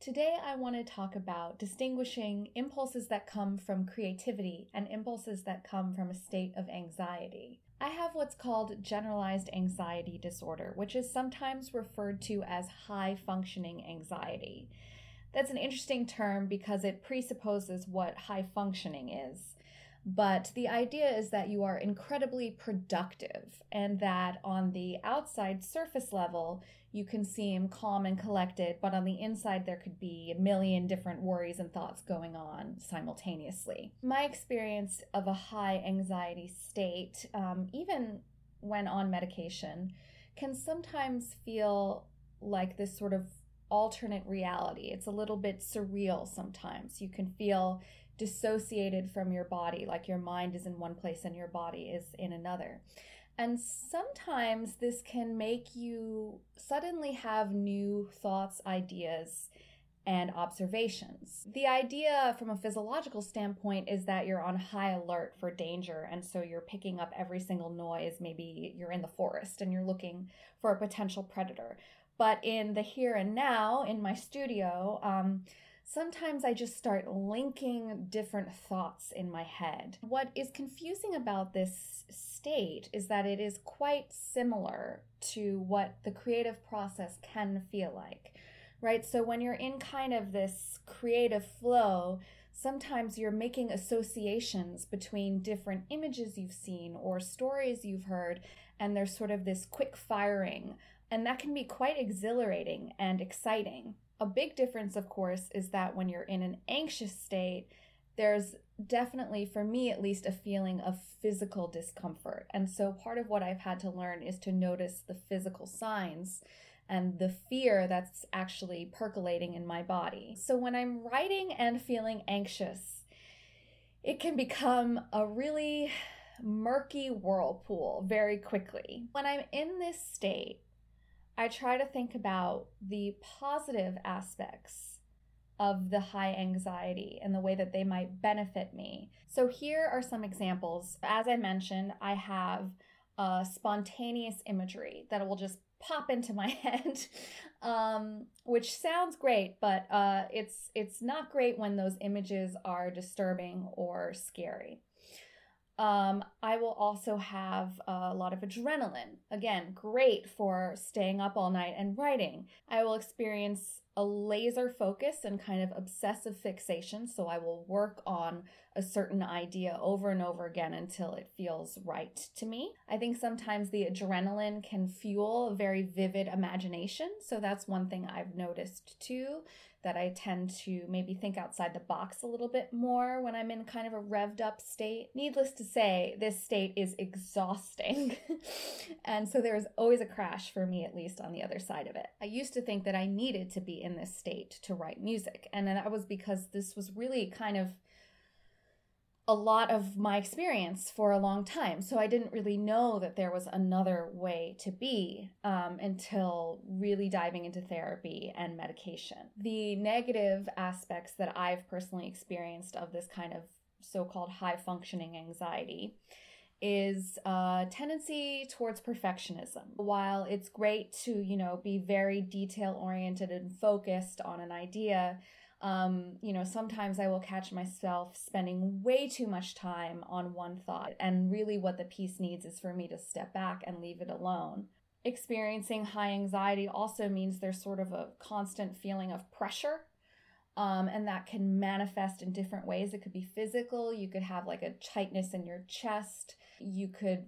Today, I want to talk about distinguishing impulses that come from creativity and impulses that come from a state of anxiety. I have what's called generalized anxiety disorder, which is sometimes referred to as high functioning anxiety. That's an interesting term because it presupposes what high functioning is. But the idea is that you are incredibly productive and that on the outside surface level, you can seem calm and collected, but on the inside, there could be a million different worries and thoughts going on simultaneously. My experience of a high anxiety state, um, even when on medication, can sometimes feel like this sort of alternate reality. It's a little bit surreal sometimes. You can feel dissociated from your body, like your mind is in one place and your body is in another. And sometimes this can make you suddenly have new thoughts, ideas, and observations. The idea from a physiological standpoint is that you're on high alert for danger, and so you're picking up every single noise. Maybe you're in the forest and you're looking for a potential predator. But in the here and now, in my studio, um, sometimes I just start linking different thoughts in my head. What is confusing about this state is that it is quite similar to what the creative process can feel like, right? So when you're in kind of this creative flow, sometimes you're making associations between different images you've seen or stories you've heard, and there's sort of this quick firing. And that can be quite exhilarating and exciting. A big difference, of course, is that when you're in an anxious state, there's definitely, for me at least, a feeling of physical discomfort. And so part of what I've had to learn is to notice the physical signs and the fear that's actually percolating in my body. So when I'm writing and feeling anxious, it can become a really murky whirlpool very quickly. When I'm in this state, I try to think about the positive aspects of the high anxiety and the way that they might benefit me. So, here are some examples. As I mentioned, I have a spontaneous imagery that will just pop into my head, um, which sounds great, but uh, it's it's not great when those images are disturbing or scary. Um, I will also have a lot of adrenaline. Again, great for staying up all night and writing. I will experience a laser focus and kind of obsessive fixation. So I will work on a certain idea over and over again until it feels right to me. I think sometimes the adrenaline can fuel very vivid imagination. So that's one thing I've noticed too that I tend to maybe think outside the box a little bit more when I'm in kind of a revved up state. Needless to say, this state is exhausting. and so there's always a crash for me, at least on the other side of it. I used to think that I needed to be in this state to write music. And that was because this was really kind of a lot of my experience for a long time. So I didn't really know that there was another way to be um, until really diving into therapy and medication. The negative aspects that I've personally experienced of this kind of so called high functioning anxiety is a tendency towards perfectionism. While it's great to, you know, be very detail oriented and focused on an idea, um, you know, sometimes I will catch myself spending way too much time on one thought, and really what the piece needs is for me to step back and leave it alone. Experiencing high anxiety also means there's sort of a constant feeling of pressure. Um, and that can manifest in different ways. It could be physical, you could have like a tightness in your chest, you could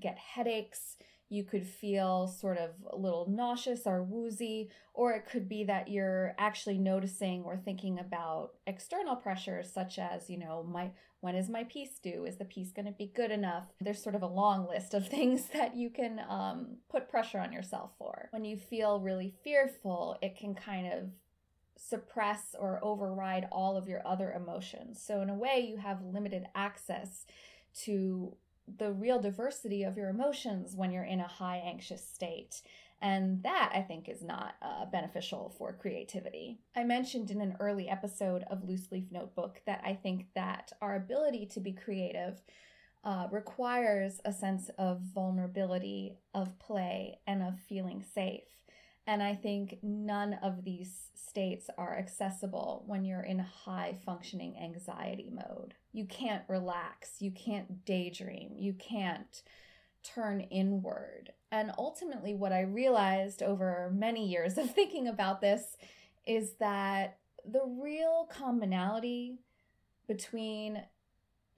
get headaches, you could feel sort of a little nauseous or woozy, or it could be that you're actually noticing or thinking about external pressures, such as, you know, my when is my piece due? Is the piece going to be good enough? There's sort of a long list of things that you can um, put pressure on yourself for. When you feel really fearful, it can kind of suppress or override all of your other emotions. So, in a way, you have limited access to the real diversity of your emotions when you're in a high anxious state. And that I think is not uh, beneficial for creativity. I mentioned in an early episode of Loose Leaf Notebook that I think that our ability to be creative uh, requires a sense of vulnerability, of play, and of feeling safe. And I think none of these states are accessible when you're in high functioning anxiety mode. You can't relax, you can't daydream, you can't turn inward. And ultimately, what I realized over many years of thinking about this is that the real commonality between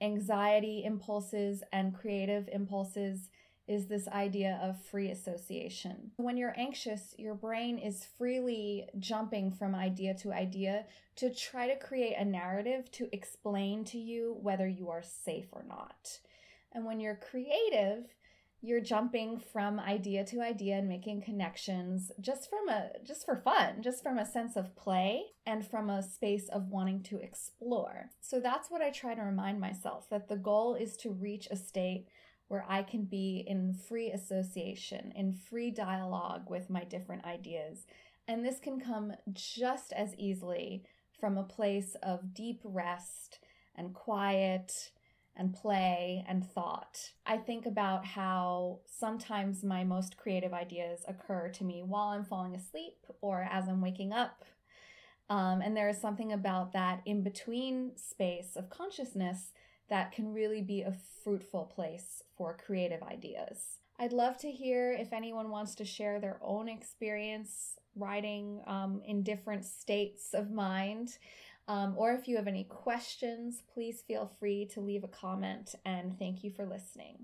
anxiety impulses and creative impulses is this idea of free association. When you're anxious, your brain is freely jumping from idea to idea to try to create a narrative to explain to you whether you are safe or not. And when you're creative, you're jumping from idea to idea and making connections just from a just for fun just from a sense of play and from a space of wanting to explore so that's what i try to remind myself that the goal is to reach a state where I can be in free association, in free dialogue with my different ideas. And this can come just as easily from a place of deep rest and quiet and play and thought. I think about how sometimes my most creative ideas occur to me while I'm falling asleep or as I'm waking up. Um, and there is something about that in between space of consciousness that can really be a fruitful place for creative ideas. I'd love to hear if anyone wants to share their own experience writing um, in different states of mind. Um, or if you have any questions, please feel free to leave a comment. And thank you for listening.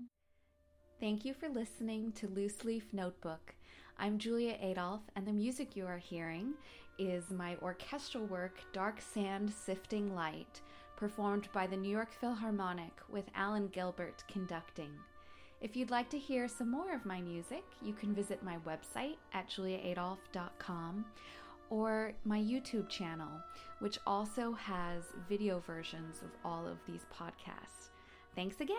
Thank you for listening to Loose Leaf Notebook. I'm Julia Adolphe, and the music you are hearing is my orchestral work, Dark Sand Sifting Light performed by the New York Philharmonic with Alan Gilbert conducting. If you'd like to hear some more of my music, you can visit my website at juliaadolphe.com or my YouTube channel, which also has video versions of all of these podcasts. Thanks again.